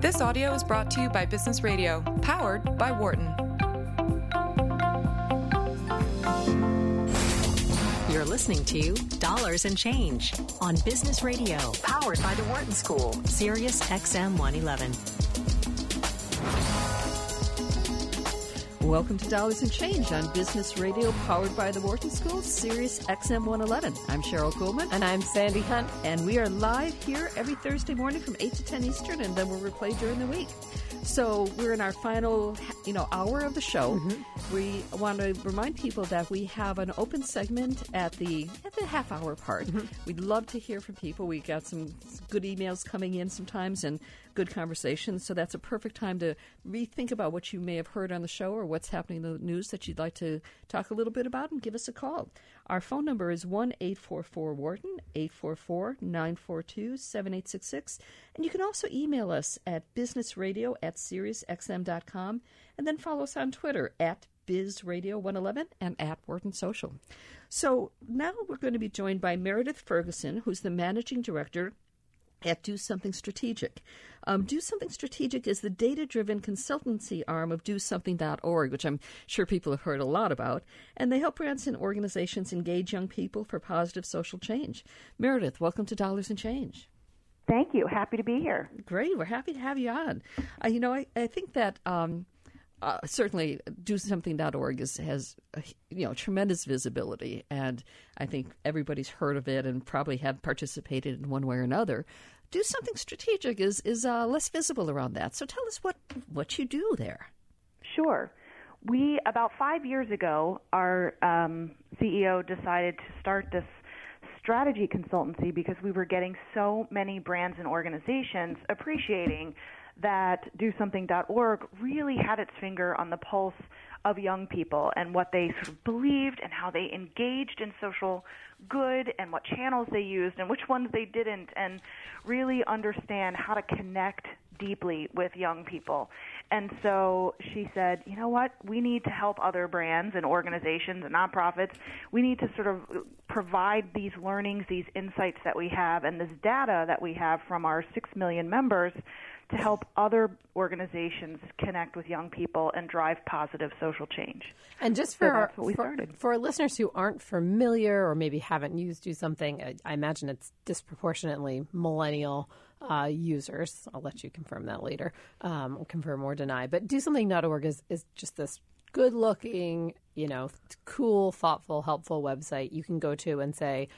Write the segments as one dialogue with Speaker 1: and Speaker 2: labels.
Speaker 1: This audio is brought to you by Business Radio, powered by Wharton.
Speaker 2: You're listening to Dollars and Change on Business Radio, powered by the Wharton School, Sirius XM 111.
Speaker 3: Welcome to Dollars and Change on Business Radio, powered by the Wharton School, Sirius XM 111. I'm Sherryl Kuhlman.
Speaker 4: And I'm Sandy Hunt.
Speaker 3: And we are live here every Thursday morning from 8 to 10 Eastern, and then we'll replay during the week. So we're in our final, you know, hour of the show. Mm-hmm. We want to remind people that we have an open segment at the at the half hour part. Mm-hmm. We'd love to hear from people. We got some good emails coming in sometimes and good conversations. So that's a perfect time to rethink about what you may have heard on the show or what's happening in the news that you'd like to talk a little bit about and give us a call. Our phone number is 1 844 Wharton, 844 942 7866. And you can also email us at businessradio at SiriusXM.com and then follow us on Twitter at BizRadio111 and at Wharton Social. So now we're going to be joined by Meredith Ferguson, who's the managing director at DoSomething Strategic. Um, DoSomething Strategic is the data driven consultancy arm of DoSomething.org, which I'm sure people have heard a lot about, and they help brands and organizations engage young people for positive social change. Meredith, welcome to Dollars and Change.
Speaker 5: Thank you. Happy to be here.
Speaker 3: Great. We're happy to have you on. Uh, you know, I, I think that. Um, uh, certainly DoSomething.org is, has a, you know tremendous visibility, and I think everybody's heard of it and probably have participated in one way or another. Do something strategic is is uh, less visible around that. So tell us what what you do there.
Speaker 5: Sure. We about five years ago, our um, CEO decided to start this strategy consultancy because we were getting so many brands and organizations appreciating that DoSomething.org really had its finger on the pulse of young people and what they sort of believed and how they engaged in social good and what channels they used and which ones they didn't and really understand how to connect deeply with young people. And so she said, you know what? We need to help other brands and organizations and nonprofits. We need to sort of provide these learnings, these insights that we have, and this data that we have from our 6 million members to help other organizations connect with young people and drive positive social change.
Speaker 4: And just for, so our, for, for, listeners who aren't familiar or maybe haven't used Do Something, I, I imagine it's disproportionately millennial uh, users. I'll let you confirm that later, um, confirm or deny. But DoSomething.org is, is just this good looking, you know, cool, thoughtful, helpful website you can go to and say,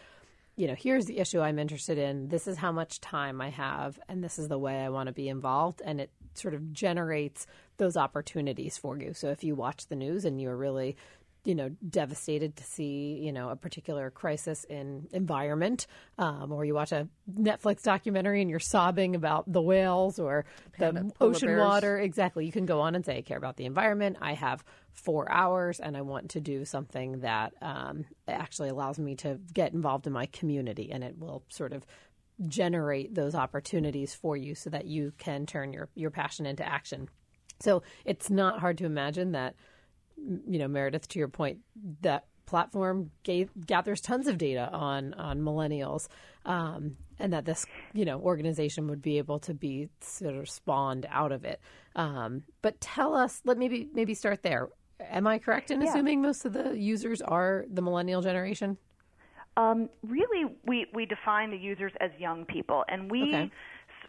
Speaker 4: you know, here's the issue I'm interested in. This is how much time I have, and this is the way I want to be involved. And it sort of generates those opportunities for you. So if you watch the news and you're really you know devastated to see you know a particular crisis in environment. Um, or you watch a netflix documentary and you're sobbing about the whales or the ocean bears. water. Exactly. You can go on and say i care about the environment. I have four hours and i want to do something that um, actually allows me to get involved in my community and it will sort of generate those opportunities for you so that you can turn your, your passion into action. So it's not hard to imagine that you know, Meredith, to your point, that platform gave, gathers tons of data on on millennials, um, and that this you know organization would be able to be sort of spawned out of it. Um, but tell us, let maybe maybe start there. Am I correct in yeah. assuming most of the users are the millennial generation?
Speaker 5: Um, really, we we define the users as young people, and we. Okay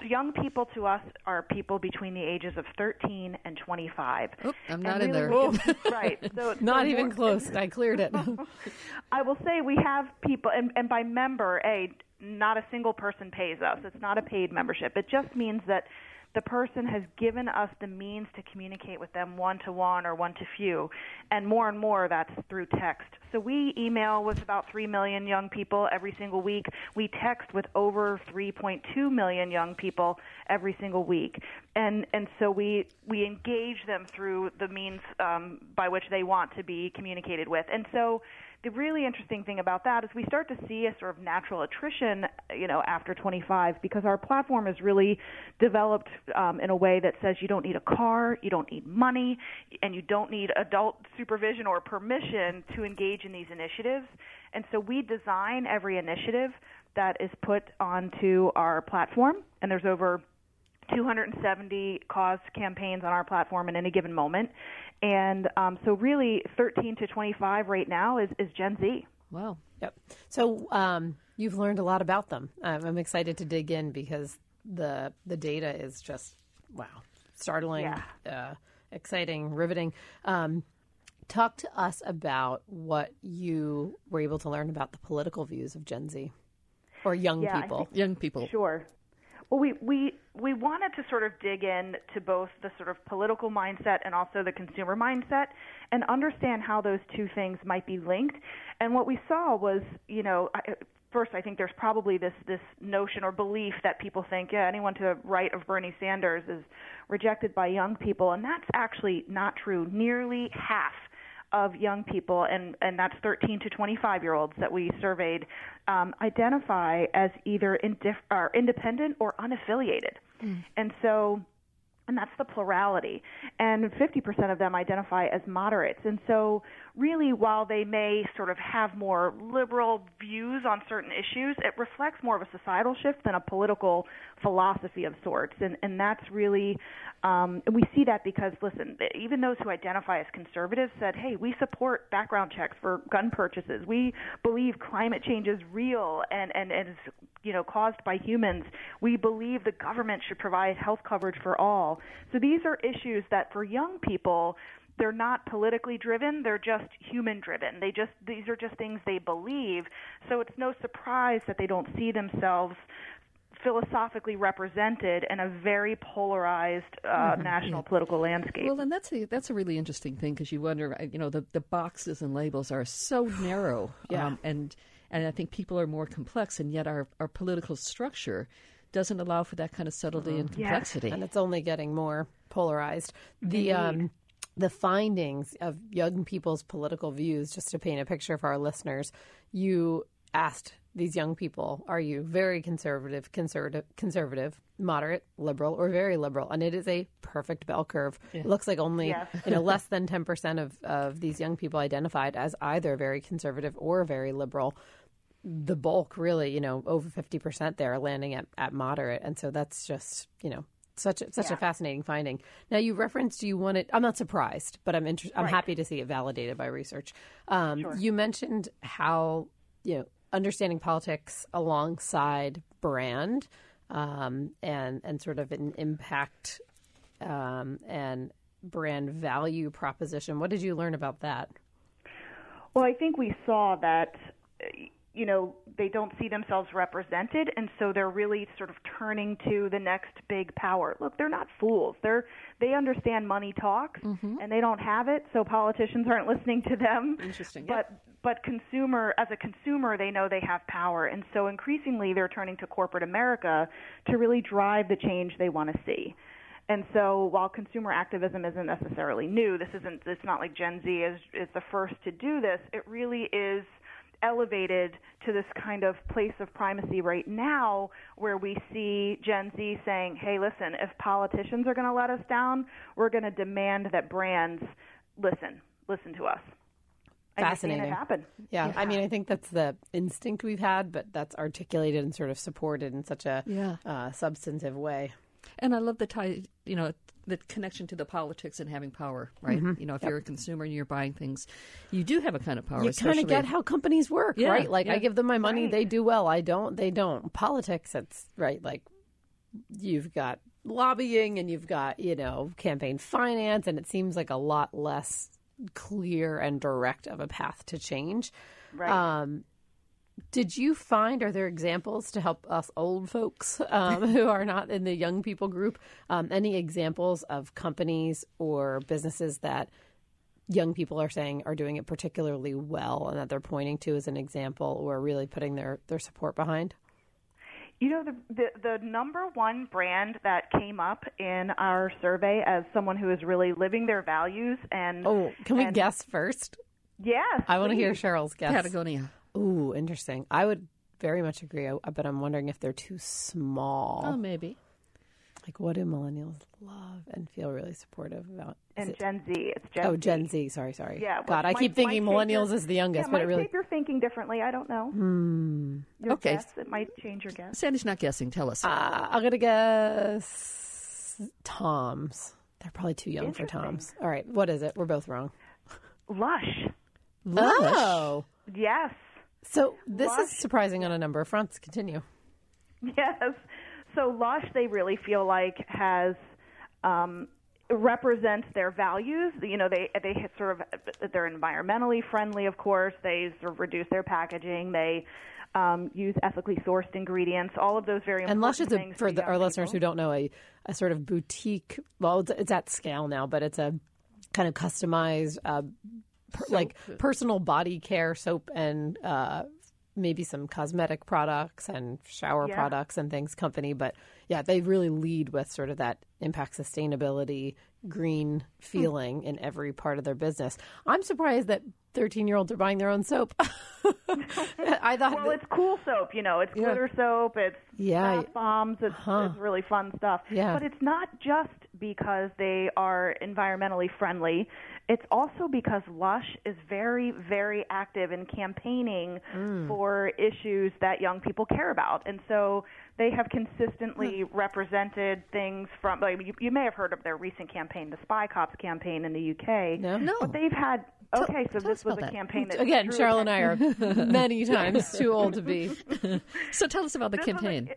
Speaker 5: young people to us are people between the ages of 13 and 25.
Speaker 3: Oop, I'm not really, in
Speaker 5: there. right.
Speaker 4: So not so even more, close. I cleared it.
Speaker 5: I will say we have people, and, and by member, a not a single person pays us. It's not a paid membership. It just means that the person has given us the means to communicate with them one to one or one to few, and more and more that's through text. So we email with about 3 million young people every single week. We text with over 3.2 million young people every single week. And, and so we, we engage them through the means um, by which they want to be communicated with. And so the really interesting thing about that is we start to see a sort of natural attrition, you know, after 25 because our platform is really developed um, in a way that says you don't need a car, you don't need money, and you don't need adult supervision or permission to engage in these initiatives. And so we design every initiative that is put onto our platform, and there's over 270 cause campaigns on our platform in any given moment. And um, so, really, 13 to 25 right now is, is Gen Z.
Speaker 6: Wow.
Speaker 4: Yep. So um, you've learned a lot about them. Um, I'm excited to dig in because the the data is just wow, startling,
Speaker 5: Yeah.
Speaker 4: uh, exciting, riveting. Um, talk to us about what you were able to learn about the political views of Gen Z or young
Speaker 5: Yeah,
Speaker 4: people.
Speaker 5: think-
Speaker 6: Young people.
Speaker 5: Sure. Well, we, we, we wanted to sort of dig in to both the sort of political mindset and also the consumer mindset and understand how those two things might be linked. And what we saw was, you know, I, first I think there's probably this, this notion or belief that people think, yeah, anyone to the right of Bernie Sanders is rejected by young people. And that's actually not true. Nearly half of young people, and, and that's 13 to 25 year olds that we surveyed, um, identify as either indif- or independent or unaffiliated. And so, and that's the plurality. And 50% of them identify as moderates. And so, really, while they may sort of have more liberal views on certain issues, it reflects more of a societal shift than a political philosophy of sorts. And, and that's really, um, and we see that because, listen, even those who identify as conservatives said, hey, we support background checks for gun purchases. We believe climate change is real and, and, and is you know caused by humans. We believe the government should provide health coverage for all. So these are issues that for young people they're not politically driven, they're just human driven. They just these are just things they believe. So it's no surprise that they don't see themselves philosophically represented in a very polarized uh, national political landscape.
Speaker 6: Well, and that's a that's a really interesting thing because you wonder, uh, you know, the, the boxes and labels are so narrow,
Speaker 4: Yeah.
Speaker 6: um, and and I think people are more complex, and yet our our political structure doesn't allow for that kind of subtlety and
Speaker 5: Yes.
Speaker 6: complexity.
Speaker 4: and it's only getting more polarized. The um, the findings of young people's political views, just to paint a picture for our listeners, you asked these young people, "Are you very conservative, conservative, conservative, moderate, liberal, or very liberal?" And it is a perfect bell curve. It looks like only
Speaker 5: Yes.
Speaker 4: you know less than ten percent of of these young people identified as either very conservative or very liberal the bulk really, you know, over 50% there are landing at, at moderate. And so that's just, you know, such a, such a fascinating finding. Now you referenced you wanted, I'm not surprised, but I'm inter- I'm happy to see it validated by research. Um, You mentioned how, you know, understanding politics alongside brand um, and, and sort of an impact um, and brand value proposition. What did you learn about that?
Speaker 5: Well, I think we saw that, uh, you know, they don't see themselves represented, and so they're really sort of turning to the next big power. Look, they're not fools. They're they understand money talks, mm-hmm. and they don't have it, so politicians aren't listening to them.
Speaker 6: Interesting,
Speaker 5: But but consumer as a consumer, they know they have power, and so increasingly they're turning to corporate America to really drive the change they want to see. And so, while consumer activism isn't necessarily new, this isn't. It's not like Gen Z is is the first to do this. It really is elevated to this kind of place of primacy right now, where we see Gen Z saying, "Hey, listen, if politicians are going to let us down, we're going to demand that brands listen, listen to us." And you're
Speaker 4: Fascinating.
Speaker 5: it happen.
Speaker 4: Yeah, I mean, I think that's the instinct we've had, but that's articulated and sort of supported in such a
Speaker 6: Yeah.
Speaker 4: uh, substantive way.
Speaker 6: And I love the tie, you know, the connection to the politics and having power, right? You know, if you're a consumer and you're buying things, you do have a kind of power.
Speaker 4: You kind
Speaker 6: especially-
Speaker 4: of get how companies work,
Speaker 6: Yeah,
Speaker 4: right? Like I give them my money,
Speaker 5: Right.
Speaker 4: they do well. I don't, they don't. Politics, it's right. Like you've got lobbying and you've got you know campaign finance, and it seems like a lot less clear and direct of a path to change.
Speaker 5: Right.
Speaker 4: Um, did you find are there examples to help us old folks um, who are not in the young people group? Um, any examples of companies or businesses that young people are saying are doing it particularly well, and that they're pointing to as an example, or really putting their their support behind?
Speaker 5: You know, the, the the number one brand that came up in our survey as someone who is really living their values and
Speaker 4: Oh, can we
Speaker 5: and-
Speaker 4: guess first?
Speaker 5: Yes,
Speaker 4: I want to hear. Sherryl's guess.
Speaker 6: Patagonia.
Speaker 4: Ooh, interesting. I would very much agree, I- but I'm wondering if they're too small.
Speaker 6: Oh, maybe.
Speaker 4: Like, what do millennials love and feel really supportive about? Is
Speaker 5: and
Speaker 4: it-
Speaker 5: Gen Z. It's Gen
Speaker 4: oh, Gen Z. Sorry, sorry.
Speaker 5: Yeah, well,
Speaker 4: God, I
Speaker 5: might-
Speaker 4: keep thinking millennials
Speaker 5: your-
Speaker 4: is the youngest,
Speaker 5: yeah,
Speaker 4: but
Speaker 5: might
Speaker 4: it really.
Speaker 5: shape your thinking differently. I don't know.
Speaker 4: Hmm.
Speaker 5: Your
Speaker 6: Okay.
Speaker 5: guess, it might change your guess.
Speaker 6: Sandy's not guessing. Tell us.
Speaker 4: Uh, I'm gonna guess Toms. They're probably too young for Toms. All right, what is it? We're both wrong.
Speaker 5: Lush.
Speaker 4: Oh,
Speaker 5: Yes.
Speaker 4: So this is surprising on a number of fronts. Continue.
Speaker 5: Yes. So Lush, they really feel like has um, represents their values. You know, they they sort of they're environmentally friendly. Of course, they sort of reduce their packaging. They um, use ethically sourced ingredients. All of those very
Speaker 4: And Lush is a, for the, our listeners who don't know a, a sort of boutique. Well, it's, it's at scale now, but it's a kind of customized, uh, per, like personal body care soap and uh, maybe some cosmetic products and shower
Speaker 5: Yeah.
Speaker 4: products and things company. But yeah, they really lead with sort of that impact sustainability green feeling in every part of their business. I'm surprised that 13 year olds are buying their own soap. I thought
Speaker 5: Well,
Speaker 4: that-
Speaker 5: it's cool soap, you know. It's
Speaker 4: Yeah.
Speaker 5: glitter soap. It's
Speaker 4: Yeah.
Speaker 5: bath bombs. It's, it's really fun stuff.
Speaker 4: Yeah.
Speaker 5: But it's not just because they are environmentally friendly. It's also because Lush is very, very active in campaigning
Speaker 4: Mm.
Speaker 5: for issues that young people care about, and so they have consistently represented things from. Like you, you may have heard of their recent campaign, the Spy Cops campaign in the UK.
Speaker 4: No.
Speaker 3: No.
Speaker 5: But they've had. Okay, so
Speaker 3: tell
Speaker 5: this was a
Speaker 3: that.
Speaker 5: campaign that
Speaker 4: Again,
Speaker 5: drew
Speaker 4: Sherryl and I are many times too old to be.
Speaker 3: So tell us about the
Speaker 5: This was a-
Speaker 3: campaign.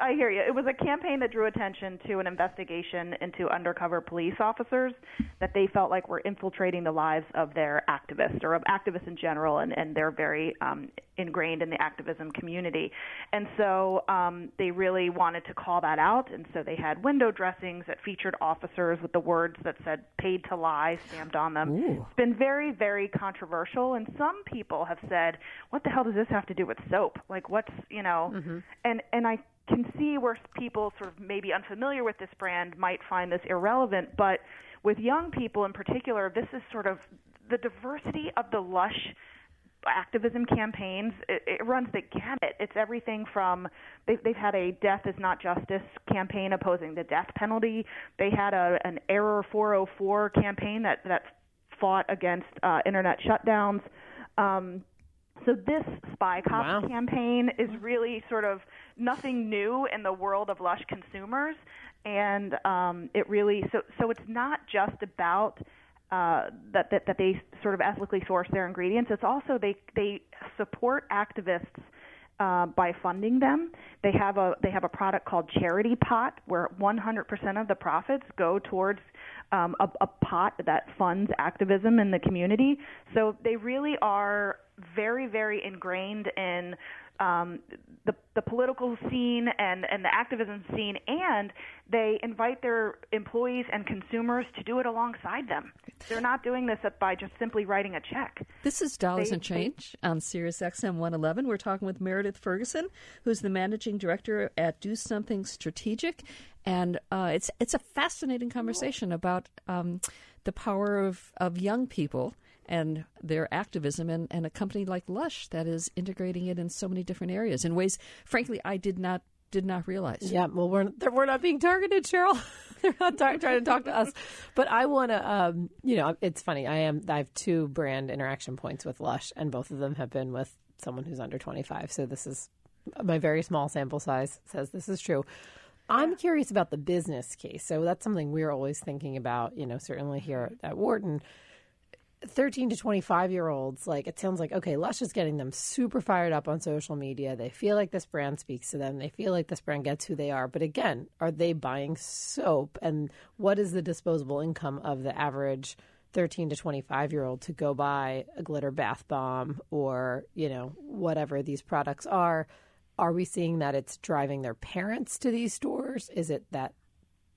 Speaker 5: I hear you. It was a campaign that drew attention to an investigation into undercover police officers that they felt like were infiltrating the lives of their activists or of activists in general, and, and they're very um, ingrained in the activism community. And so um, they really wanted to call that out, and so they had window dressings that featured officers with the words that said paid to lie stamped on them. It's been very, very controversial, and some people have said, what the hell does this have to do with soap? Like, what's, you know, and, and I can see where people sort of maybe unfamiliar with this brand might find this irrelevant, but with young people in particular, this is sort of the diversity of the lush activism campaigns. It, it runs the gamut. It's everything from they've, they've had a "Death is not justice" campaign opposing the death penalty. They had a an Error 404 campaign that that fought against uh, internet shutdowns. Um, so this Spy cop
Speaker 4: Wow.
Speaker 5: campaign is really sort of nothing new in the world of Lush consumers, and um, it really so so it's not just about uh, that, that that they sort of ethically source their ingredients. It's also they they support activists uh, by funding them. They have a they have a product called Charity Pot, where 100% of the profits go towards um, a, a pot that funds activism in the community. So they really are very very ingrained in um, the the political scene and and the activism scene, and they invite their employees and consumers to do it alongside them. They're not doing this by just simply writing a check.
Speaker 3: This is Dollars
Speaker 5: They-
Speaker 3: and Change on Sirius XM 111. We're talking with Meredith Ferguson, who's the managing director at DoSomething Strategic, and uh, it's it's a fascinating conversation about um, the power of, of young people and their activism, and, and a company like Lush that is integrating it in so many different areas in ways, frankly, I did not did not realize.
Speaker 4: Yeah, well, we're we're not being targeted, Sherryl. they're not tar- trying to talk to us. But I want to, um, you know, it's funny. I am. I have two brand interaction points with Lush, and both of them have been with someone who's under twenty five. So this is my very small sample size says this is true. I'm curious about the business case. So that's something we're always thinking about. You know, certainly here at Wharton. 13 to 25 year olds, like it sounds like, okay, Lush is getting them super fired up on social media. They feel like this brand speaks to them. They feel like this brand gets who they are. But again, are they buying soap? And what is the disposable income of the average 13 to 25 year old to go buy a glitter bath bomb or, you know, whatever these products are? Are we seeing that it's driving their parents to these stores? Is it that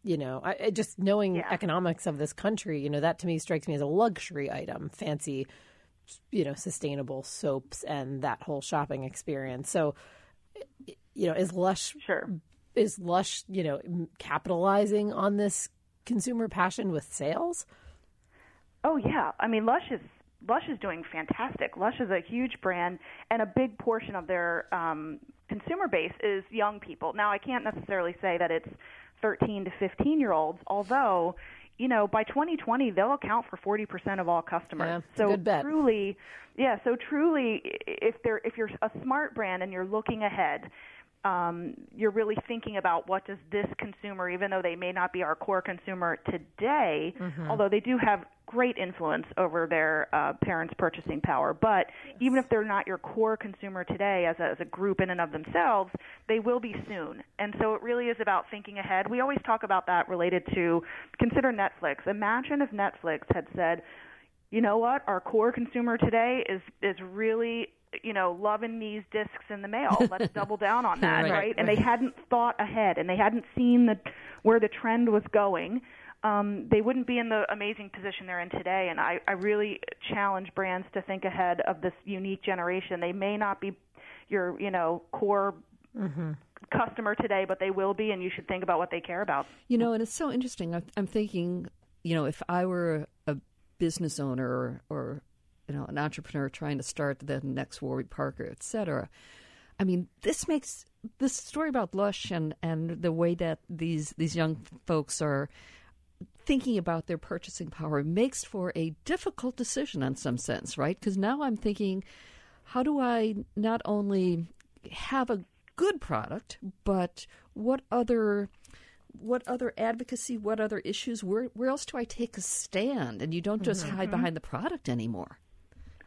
Speaker 4: you know, I, I just knowing
Speaker 5: Yeah.
Speaker 4: economics of this country, you know, that to me strikes me as a luxury item, fancy, you know, sustainable soaps and that whole shopping experience. So, you know, is Lush
Speaker 5: Sure.
Speaker 4: is Lush, you know, capitalizing on this consumer passion with sales?
Speaker 5: Oh yeah, I mean Lush is Lush is doing fantastic. Lush is a huge brand, and a big portion of their um, consumer base is young people. Now, I can't necessarily say that it's 13 to 15 year olds, although you know by 2020 they'll account for 40 percent of all customers.
Speaker 4: Yeah,
Speaker 5: so truly, yeah. So truly, if they're if you're a smart brand and you're looking ahead, um, you're really thinking about what does this consumer, even though they may not be our core consumer today, mm-hmm. although they do have great influence over their uh, parents' purchasing power. But yes. even if they're not your core consumer today as a, as a group in and of themselves, they will be soon. And so it really is about thinking ahead. We always talk about that related to consider Netflix. Imagine if Netflix had said, you know what, our core consumer today is is really you know, loving these discs in the mail. Let's double down on that, right, right? And they hadn't thought ahead, and they hadn't seen the where the trend was going. Um, they wouldn't be in the amazing position they're in today. And I, I really challenge brands to think ahead of this unique generation. They may not be your, you know, core mm-hmm. customer today, but they will be, and you should think about what they care about.
Speaker 3: You know, and it's so interesting. I'm thinking, you know, if I were a business owner or, or you know, an entrepreneur trying to start the next Warby Parker, et cetera. I mean, this makes this story about Lush and, and the way that these these young folks are thinking about their purchasing power makes for a difficult decision in some sense, right? Because now I'm thinking, how do I not only have a good product, but what other what other advocacy, what other issues, where where else do I take a stand? And you don't just mm-hmm. hide behind the product anymore.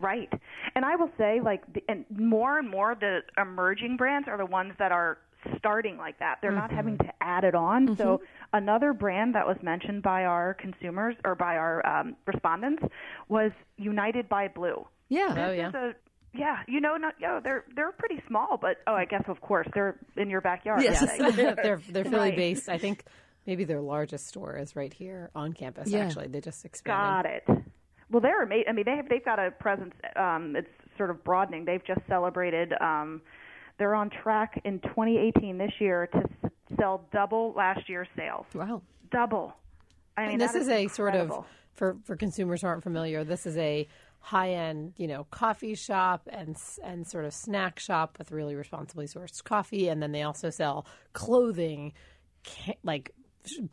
Speaker 5: Right. And I will say, like, the, and more and more the emerging brands are the ones that are starting like that. They're mm-hmm. not having to add it on. Mm-hmm. So another brand that was mentioned by our consumers or by our um, respondents was United by Blue.
Speaker 3: Yeah.
Speaker 5: This
Speaker 3: oh yeah.
Speaker 5: A, yeah, you know, not yo, they're they're pretty small, but oh, I guess of course they're in your backyard.
Speaker 4: Yes, they're they're Philly right. based. I think maybe their largest store is right here on campus. Yeah. Actually, they just expanded.
Speaker 5: Got it. Well, they're amazing. I mean, they have they've got a presence. Um, it's sort of broadening. They've just celebrated. Um, they're on track in 2018 this year to s- sell double last year's sales.
Speaker 3: Wow,
Speaker 5: double. I mean,
Speaker 4: and this
Speaker 5: is,
Speaker 4: is, a sort of for for consumers who aren't familiar. This is a high end, you know, coffee shop and and sort of snack shop with really responsibly sourced coffee, and then they also sell clothing, like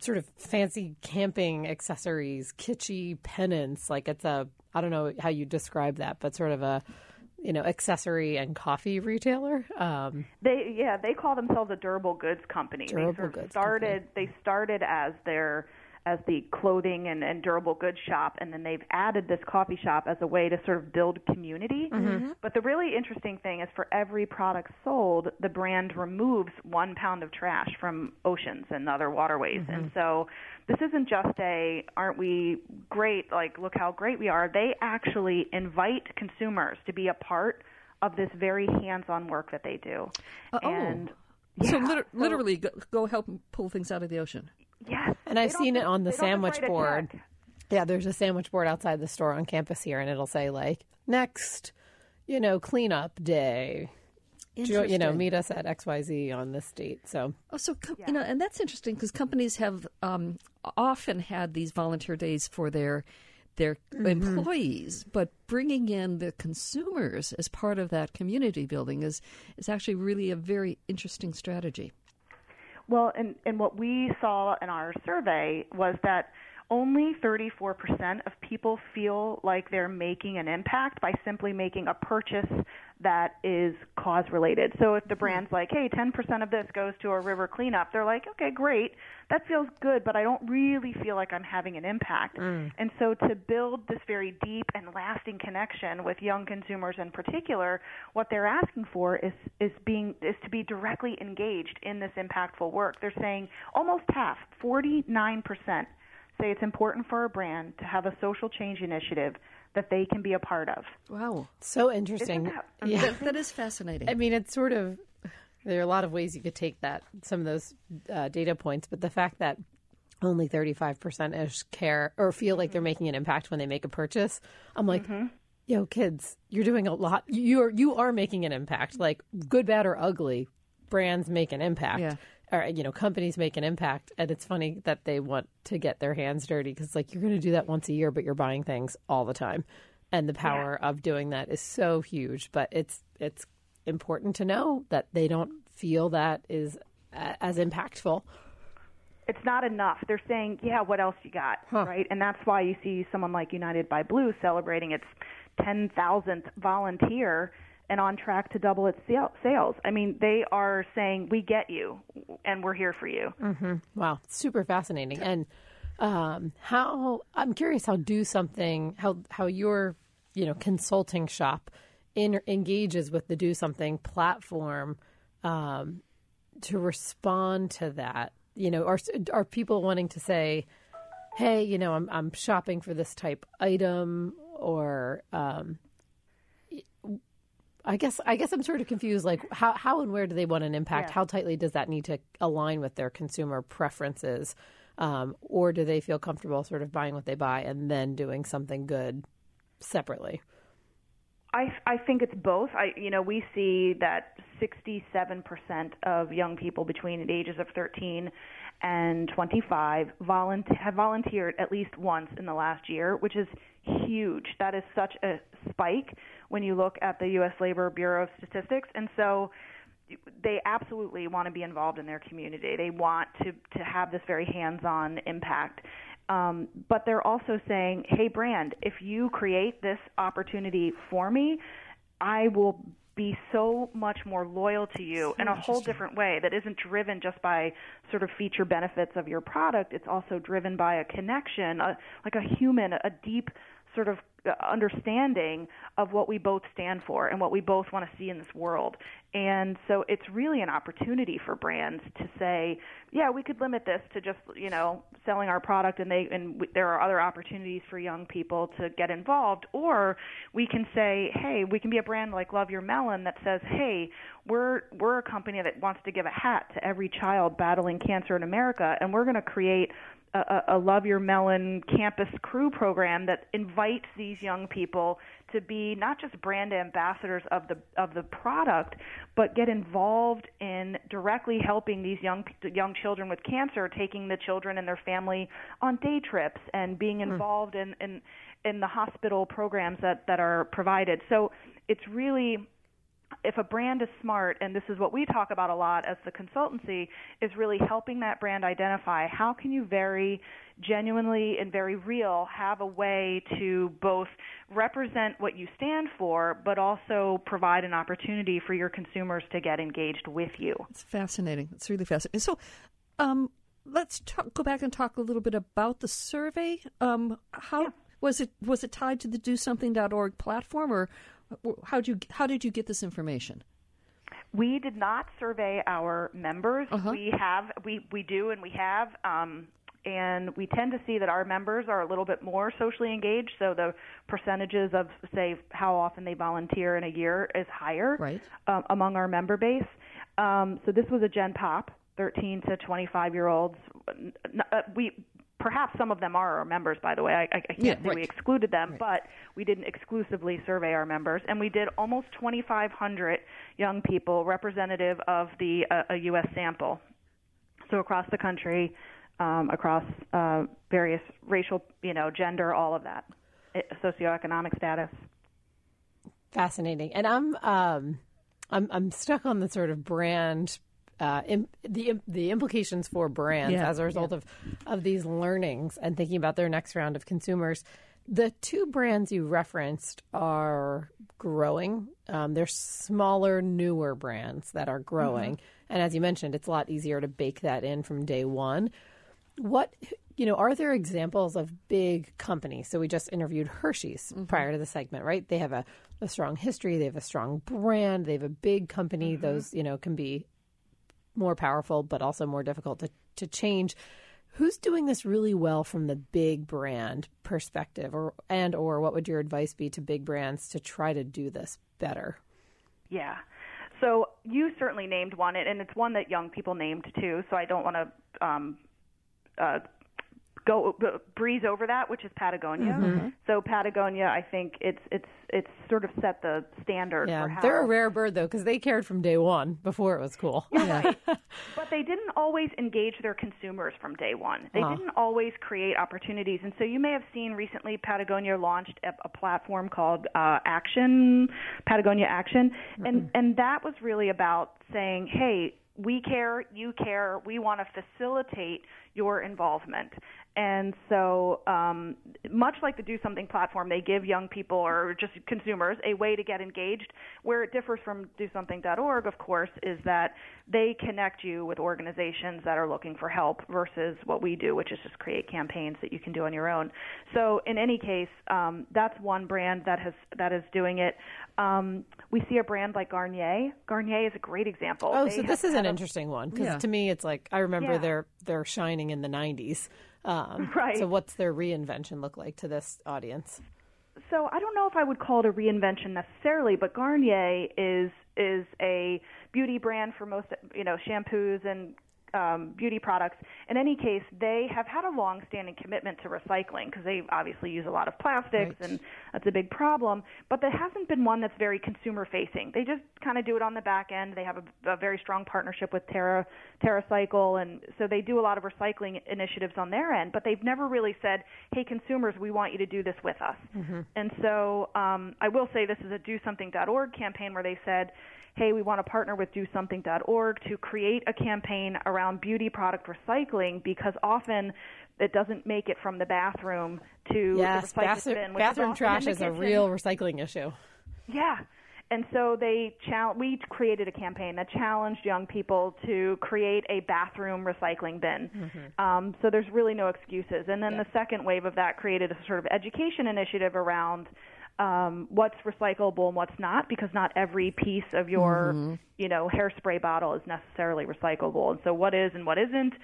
Speaker 4: sort of fancy camping accessories, kitschy pennants. Like it's a, I don't know how you describe that, but sort of a, you know, accessory and coffee retailer. Um,
Speaker 5: they, yeah, they call themselves a durable goods company.
Speaker 4: Durable
Speaker 5: they sort
Speaker 4: of goods
Speaker 5: started,
Speaker 4: company.
Speaker 5: they started as their as the clothing and, and durable goods shop, and then they've added this coffee shop as a way to sort of build community. Mm-hmm. But the really interesting thing is for every product sold, the brand removes one pound of trash from oceans and other waterways. Mm-hmm. And so this isn't just a, aren't we great, like, look how great we are. They actually invite consumers to be a part of this very hands on work that they do.
Speaker 3: Uh, and yeah, so, liter- literally go, go help pull things out of the ocean.
Speaker 5: Yes.
Speaker 4: And I've seen it on the sandwich board. Yeah, there's a sandwich board outside the store on campus here, and it'll say like next, you know, cleanup day. You know, meet us at X Y Z on this date. So,
Speaker 3: oh, so com- yeah. you know, and that's interesting because companies have um, often had these volunteer days for their their mm-hmm. employees, but bringing in the consumers as part of that community building is is actually really a very interesting strategy.
Speaker 5: Well, and, and what we saw in our survey was that only 34% of people feel like they're making an impact by simply making a purchase that is cause related. So if the brand's like, hey, 10% of this goes to a river cleanup, they're like, okay, great. That feels good, but I don't really feel like I'm having an impact. Mm. And so to build this very deep and lasting connection with young consumers in particular, what they're asking for is is being is to be directly engaged in this impactful work. They're saying almost half, 49% say it's important for a brand to have a social change initiative that they can be a part of.
Speaker 3: Wow.
Speaker 4: So interesting.
Speaker 3: That, yeah. That, that is fascinating.
Speaker 4: I mean, it's sort of, there are a lot of ways you could take that, some of those uh, data points, but the fact that only 35% ish care or feel like they're making an impact when they make a purchase, I'm like, mm-hmm. yo, kids, you're doing a lot. You are, you are making an impact. Like, good, bad, or ugly, brands make an impact.
Speaker 3: Yeah
Speaker 4: or you know companies make an impact and it's funny that they want to get their hands dirty because like you're going to do that once a year but you're buying things all the time. And the power yeah. of doing that is so huge but it's it's important to know that they don't feel that is as impactful.
Speaker 5: It's not enough. They're saying yeah what else you got? Huh. right? And that's why you see someone like united by blue celebrating its 10,000th volunteer and on track to double its sales. I mean, they are saying, "We get you, and we're here for you."
Speaker 4: Mm-hmm. Wow, super fascinating. And um, how I'm curious how do something how how your you know consulting shop in, engages with the do something platform um, to respond to that. You know, are are people wanting to say, "Hey, you know, I'm I'm shopping for this type item," or um, I guess I guess I'm sort of confused. Like how how and where do they want an impact? Yeah. How tightly does that need to align with their consumer preferences, um, or do they feel comfortable sort of buying what they buy and then doing something good separately?
Speaker 5: I I think it's both. I you know we see that 67% of young people between the ages of 13 and 25 volunteer, have volunteered at least once in the last year, which is huge. That is such a spike when you look at the U.S. Labor Bureau of Statistics. And so they absolutely want to be involved in their community. They want to, to have this very hands on impact. Um, but they're also saying, hey, brand, if you create this opportunity for me, I will be so much more loyal to you so in a whole different way that isn't driven just by sort of feature benefits of your product. It's also driven by a connection, a, like a human, a deep sort of uh, understanding of what we both stand for and what we both want to see in this world. And so it's really an opportunity for brands to say, yeah, we could limit this to just, you know, selling our product and they and w- there are other opportunities for young people to get involved or we can say, hey, we can be a brand like Love Your Melon that says, hey, we're we're a company that wants to give a hat to every child battling cancer in America and we're going to create a, a Love Your Melon campus crew program that invites these young people to be not just brand ambassadors of the of the product, but get involved in directly helping these young young children with cancer, taking the children and their family on day trips and being hmm. involved mm. in, in in the hospital programs that that are provided. So it's really if a brand is smart, and this is what we talk about a lot as the consultancy, is really helping that brand identify how can you very genuinely and very real have a way to both represent what you stand for, but also provide an opportunity for your consumers to get engaged with you.
Speaker 3: It's fascinating. It's really fascinating. So, um, let's talk, go back and talk a little bit about the survey. Um, how yeah. was it? Was it tied to the DoSomething.org platform, or how did you how did you get this information?
Speaker 5: We did not survey our members. Uh-huh. We have we we do and we have. Um, and we tend to see that our members are a little bit more socially engaged. So the percentages of, say, how often they volunteer in a year is higher
Speaker 3: right.
Speaker 5: um, among our member base. Um, so this was a Gen Pop, 13 to 25 year olds. Uh, we perhaps some of them are our members, by the way. I, I can't yeah, say right. we excluded them, right. but we didn't exclusively survey our members, and we did almost 2,500 young people representative of the uh, a U.S. sample. So across the country, um, across uh, various racial, you know, gender, all of that, socioeconomic status.
Speaker 4: Fascinating, and I'm um, I'm I'm stuck on the sort of brand uh, Im- the the implications for brands yeah, as a result yeah. of of these learnings and thinking about their next round of consumers. The two brands you referenced are growing. Um, they're smaller, newer brands that are growing, mm-hmm. and as you mentioned, it's a lot easier to bake that in from day one. What you know, are there examples of big companies? So we just interviewed Hershey's mm-hmm. prior to the segment, right? They have a, a strong history, they have a strong brand, they have a big company. Mm-hmm. Those, you know, can be more powerful, but also more difficult to, to change. Who's doing this really well from the big brand perspective, or and or what would your advice be to big brands to try to do this better?
Speaker 5: Yeah. So you certainly named one, and it's one that young people named too. So I don't want to um, uh, go breeze over that, which is Patagonia. Mm-hmm. So Patagonia, I think it's it's it's sort of set the standard.
Speaker 4: Yeah,
Speaker 5: how...
Speaker 4: they're a rare bird though because they cared from day one before it was cool.
Speaker 5: Yeah, right. but they didn't always engage their consumers from day one. They uh-huh. didn't always create opportunities, and so you may have seen recently Patagonia launched a, a platform called uh, Action, Patagonia Action, mm-hmm. and and that was really about saying, hey we care, you care, we want to facilitate your involvement. And so, um, much like the Do Something platform, they give young people or just consumers a way to get engaged. Where it differs from DoSomething.org, of course, is that they connect you with organizations that are looking for help versus what we do, which is just create campaigns that you can do on your own. So, in any case, um, that's one brand that has that is doing it. Um, we see a brand like Garnier. Garnier is a great example.
Speaker 4: Oh, they so this is an a, interesting one because yeah. to me, it's like I remember
Speaker 5: yeah.
Speaker 4: their their shining in the '90s. Um,
Speaker 5: right.
Speaker 4: So, what's their reinvention look like to this audience?
Speaker 5: So, I don't know if I would call it a reinvention necessarily, but Garnier is is a beauty brand for most, you know, shampoos and um, beauty products. In any case, they have had a long-standing commitment to recycling because they obviously use a lot of plastics, right. and that's a big problem. But there hasn't been one that's very consumer-facing. They just kind of do it on the back end. They have a, a very strong partnership with Terra TerraCycle, and so they do a lot of recycling initiatives on their end. But they've never really said, "Hey, consumers, we want you to do this with us." Mm-hmm. And so um, I will say this is a DoSomething.org campaign where they said hey, we want to partner with DoSomething.org to create a campaign around beauty product recycling because often it doesn't make it from the bathroom to
Speaker 4: yes,
Speaker 5: the
Speaker 4: bathroom,
Speaker 5: bin,
Speaker 4: bathroom
Speaker 5: is
Speaker 4: trash is a real recycling issue.
Speaker 5: Yeah. And so they chal- we created a campaign that challenged young people to create a bathroom recycling bin. Mm-hmm. Um, so there's really no excuses. And then yeah. the second wave of that created a sort of education initiative around um, what's recyclable and what's not, because not every piece of your, mm-hmm. you know, hairspray bottle is necessarily recyclable. And so, what is and what isn't.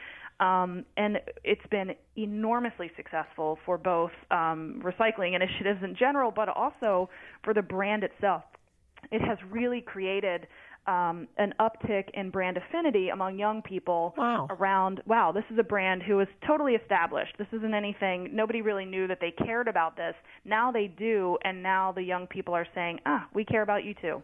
Speaker 5: Um, and it's been enormously successful for both um, recycling initiatives in general, but also for the brand itself. It has really created um, an uptick in brand affinity among young people
Speaker 4: wow.
Speaker 5: around, wow, this is a brand who is totally established. This isn't anything, nobody really knew that they cared about this. Now they do, and now the young people are saying, ah, we care about you too.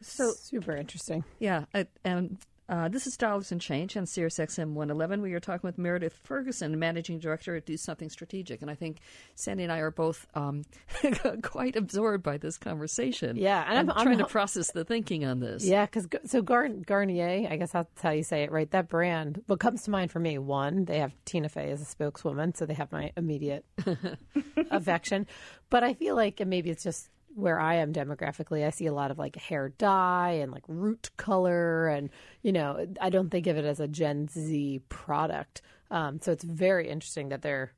Speaker 4: So super interesting.
Speaker 3: Yeah, and uh, this is Dollars and Change on Sirius XM 111. We are talking with Meredith Ferguson, Managing Director at DoSomething Strategic. And I think Sandy and I are both um, quite absorbed by this conversation.
Speaker 4: Yeah.
Speaker 3: And I'm, I'm trying I'm, to process the thinking on this.
Speaker 4: Yeah. Because so Gar- Garnier, I guess that's how you say it, right? That brand, what comes to mind for me, one, they have Tina Fey as a spokeswoman. So they have my immediate affection. But I feel like and maybe it's just where I am demographically, I see a lot of like hair dye and like root color, and you know, I don't think of it as a Gen Z product. Um, so it's very interesting that they're,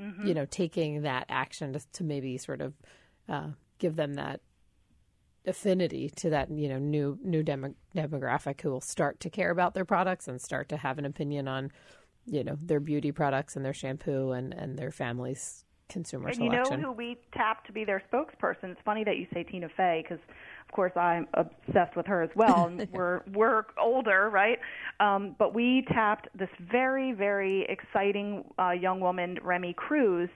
Speaker 4: mm-hmm. you know, taking that action to, to maybe sort of uh, give them that affinity to that you know new new demo- demographic who will start to care about their products and start to have an opinion on you know their beauty products and their shampoo and and their families consumer
Speaker 5: and
Speaker 4: selection.
Speaker 5: you know who we tapped to be their spokesperson? It's funny that you say Tina Fey because, of course, I'm obsessed with her as well. And we're we're older, right? Um, but we tapped this very very exciting uh, young woman, Remi Cruz,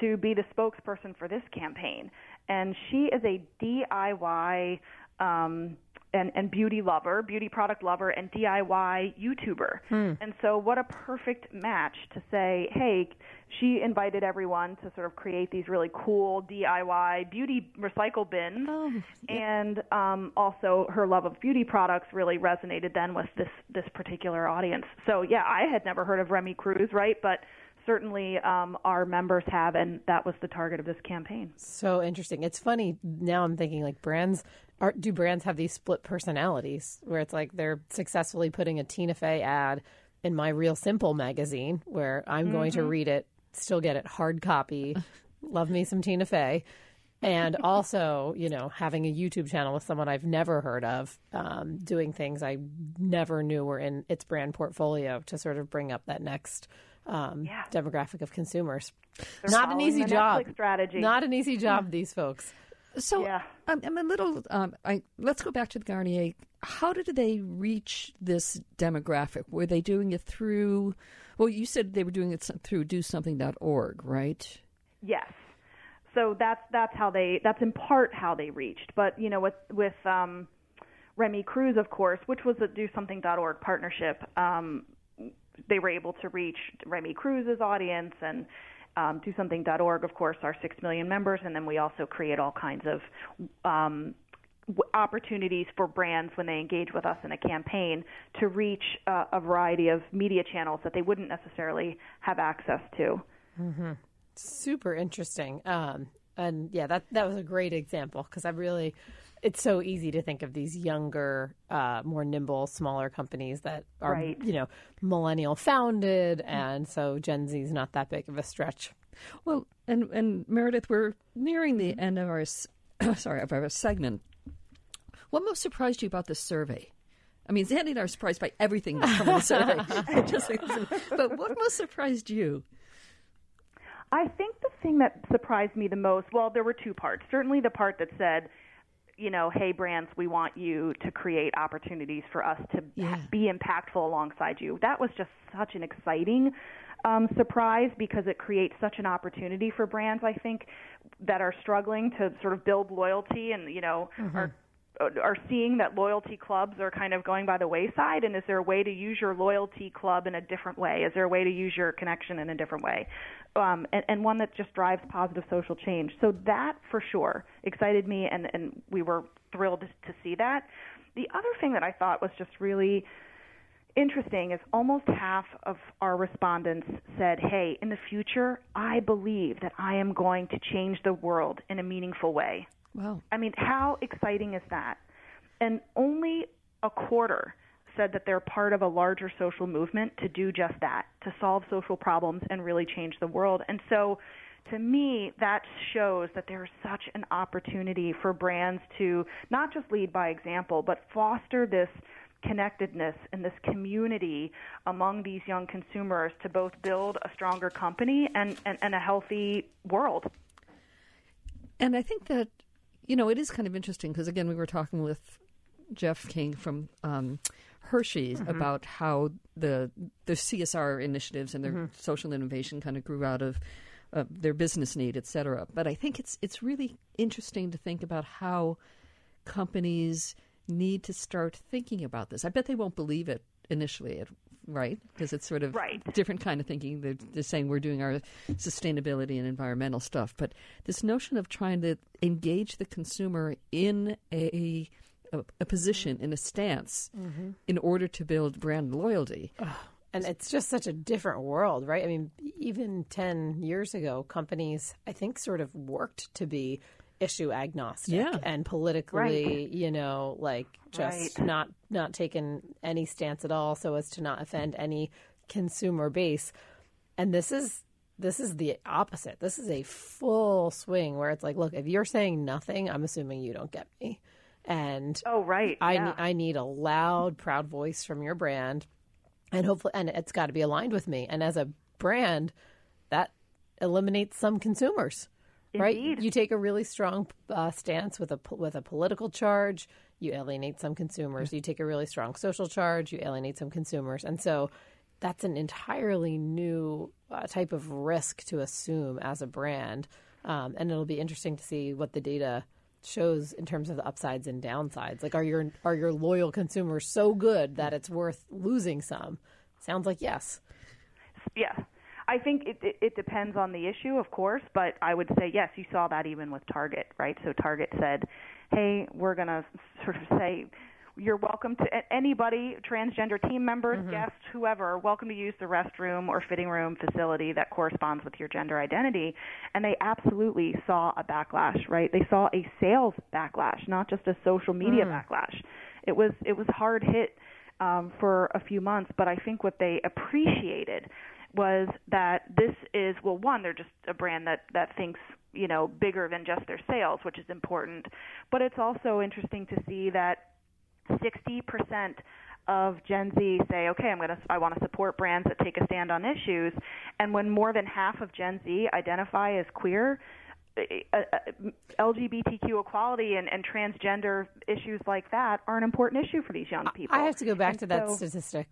Speaker 5: to be the spokesperson for this campaign, and she is a DIY. Um, and, and beauty lover, beauty product lover, and DIY YouTuber. Hmm. And so, what a perfect match to say, hey, she invited everyone to sort of create these really cool DIY beauty recycle bins. Oh, And um, also, her love of beauty products really resonated then with this this particular audience. So, yeah, I had never heard of Remi Cruz, right? But certainly um, our members have, and that was the target of this campaign.
Speaker 4: So interesting. It's funny now. I'm thinking like brands. Are, do brands have these split personalities where it's like they're successfully putting a Tina Fey ad in my Real Simple magazine, where I'm mm-hmm. going to mm-hmm. read it, still get it hard copy. Love me some Tina Fey. and also, you know, having a YouTube channel with someone I've never heard of, um, doing things I never knew were in its brand portfolio to sort of bring up that next um, yeah. demographic of consumers.
Speaker 5: They're
Speaker 4: Not an easy job.
Speaker 5: Strategy.
Speaker 4: Not an easy job. These folks.
Speaker 3: So
Speaker 5: yeah.
Speaker 3: I'm, I'm, a little. Um, I, let's go back to the Garnier. How did they reach this demographic? Were they doing it through? Well, you said they were doing it through DoSomething.org, right?
Speaker 5: Yes. So that's that's how they. That's in part how they reached. But you know, with with um, Remi Cruz, of course, which was a DoSomething.org partnership. Um, they were able to reach Remi Cruz's audience and um, DoSomething.org, of course, our six million members, and then we also create all kinds of um, opportunities for brands when they engage with us in a campaign to reach uh, a variety of media channels that they wouldn't necessarily have access to.
Speaker 4: Mm-hmm. Super interesting. Um, and yeah, that that was a great example because I really, it's so easy to think of these younger, uh, more nimble, smaller companies that are
Speaker 5: right.
Speaker 4: you know millennial founded, and so Gen Z is not that big of a stretch.
Speaker 3: Well, and and Meredith, we're nearing the end of our sorry of our segment. What most surprised you about this survey? I mean, Sandy and I are surprised by everything that's come in the survey. Just, but what most surprised you?
Speaker 5: I think the thing that surprised me the most, well, there were two parts. Certainly the part that said, you know, hey, brands, we want you to create opportunities for us to yeah. be impactful alongside you. That was just such an exciting um, surprise because it creates such an opportunity for brands, I think, that are struggling to sort of build loyalty and, you know, mm-hmm. are are seeing that loyalty clubs are kind of going by the wayside and is there a way to use your loyalty club in a different way is there a way to use your connection in a different way um, and, and one that just drives positive social change so that for sure excited me and, and we were thrilled to, to see that the other thing that i thought was just really interesting is almost half of our respondents said, Hey, in the future, I believe that I am going to change the world in a meaningful way.
Speaker 3: Wow.
Speaker 5: I mean, how exciting is that? And only a quarter said that they're part of a larger social movement to do just that, to solve social problems and really change the world. And so, to me, that shows that there's such an opportunity for brands to not just lead by example, but foster this connectedness and this community among these young consumers to both build a stronger company and, and, and a healthy world.
Speaker 3: And I think that you know, it is kind of interesting because again, we were talking with Jeff King from um, Hershey's mm-hmm. about how the the CSR initiatives and their mm-hmm. social innovation kind of grew out of uh, their business need, et cetera. But I think it's it's really interesting to think about how companies need to start thinking about this. I bet they won't believe it initially at right? Because it's sort of
Speaker 5: right.
Speaker 3: different kind of thinking. They're, they're, saying we're doing our sustainability and environmental stuff, but this notion of trying to engage the consumer in a a, a position in a stance mm-hmm. in order to build brand loyalty.
Speaker 4: And it's just such a different world, right? I mean, even 10 years ago, companies, I think, sort of worked to be issue agnostic
Speaker 3: yeah.
Speaker 4: and politically, right. you know, like just right. not not taking any stance at all so as to not offend any consumer base. And this is this is the opposite. This is a full swing where it's like, look, if you're saying nothing, I'm assuming you don't get me. And
Speaker 5: oh, right,
Speaker 4: I
Speaker 5: yeah.
Speaker 4: I need a loud, proud voice from your brand, and hopefully, and it's got to be aligned with me. And as a brand, that eliminates some consumers right? You take a really strong uh, stance with a with a political charge, you alienate some consumers. You take a really strong social charge, you alienate some consumers, and so that's an entirely new uh, type of risk to assume as a brand. Um, and it'll be interesting to see what the data shows in terms of the upsides and downsides. Like, are your are your loyal consumers so good that it's worth losing some? Sounds like yes.
Speaker 5: Yeah, I think it, it, it depends on the issue, of course, but I would say yes. You saw that even with Target, right? So Target said, "Hey, we're going to sort of say." You're welcome to anybody, transgender team members, mm-hmm. guests, whoever, welcome to use the restroom or fitting room facility that corresponds with your gender identity. And they absolutely saw a backlash, right? They saw a sales backlash, not just a social media mm. backlash. It was it was hard hit um, for a few months, but I think what they appreciated was that this is well one they're just a brand that that thinks you know bigger than just their sales which is important but it's also interesting to see that 60% of Gen Z say, okay, I'm going to, I want to support brands that take a stand on issues. And when more than half of Gen Z identify as queer, uh, uh, LGBTQ equality and, and transgender issues like that are an important issue for these young people.
Speaker 4: I have to go back and to that so, statistic.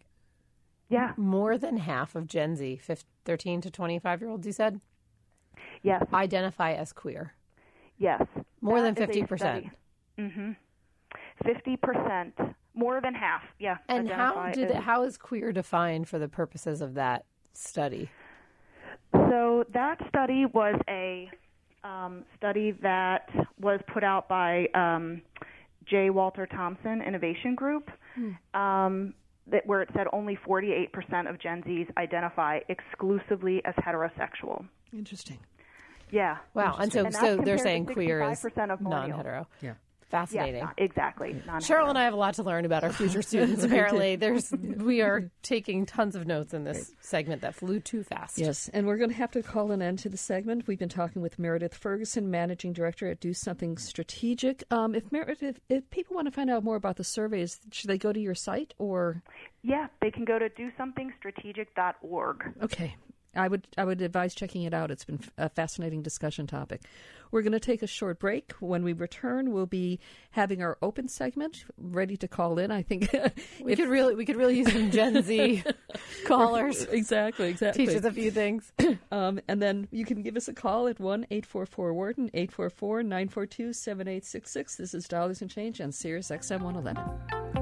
Speaker 5: Yeah.
Speaker 4: More than half of Gen Z, 15, 13 to 25 year olds, you said?
Speaker 5: Yes.
Speaker 4: Identify as queer.
Speaker 5: Yes.
Speaker 4: More that than 50%.
Speaker 5: Mm-hmm. 50%. More than half, yeah.
Speaker 4: And how did as, how is queer defined for the purposes of that study?
Speaker 5: So that study was a um, study that was put out by um, J. Walter Thompson Innovation Group, hmm. um, that where it said only 48% of Gen Zs identify exclusively as heterosexual.
Speaker 3: Interesting.
Speaker 5: Yeah.
Speaker 4: Wow. And so, and so they're saying queer is non-hetero.
Speaker 3: Yeah
Speaker 4: fascinating.
Speaker 5: Yes, exactly.
Speaker 4: Sherryl and I have a lot to learn about our future students. Apparently, there's we are taking tons of notes in this segment that flew too fast.
Speaker 3: Yes, and we're going to have to call an end to the segment. We've been talking with Meredith Ferguson, managing director at DoSomething Strategic. Um, if Meredith, if, if people want to find out more about the surveys, should they go to your site or?
Speaker 5: Yeah, they can go to do something dosomethingstrategic.org.
Speaker 3: Okay, I would I would advise checking it out. It's been a fascinating discussion topic. We're going to take a short break. When we return, we'll be having our open segment ready to call in. I think
Speaker 4: we could really we could really use some Gen Z callers.
Speaker 3: exactly, exactly.
Speaker 4: Teach us a few things.
Speaker 3: Um, and then you can give us a call at one eight four four Wharton eight four four nine four two seven eight six six. This is Dollars and Change on Sirius XM one eleven.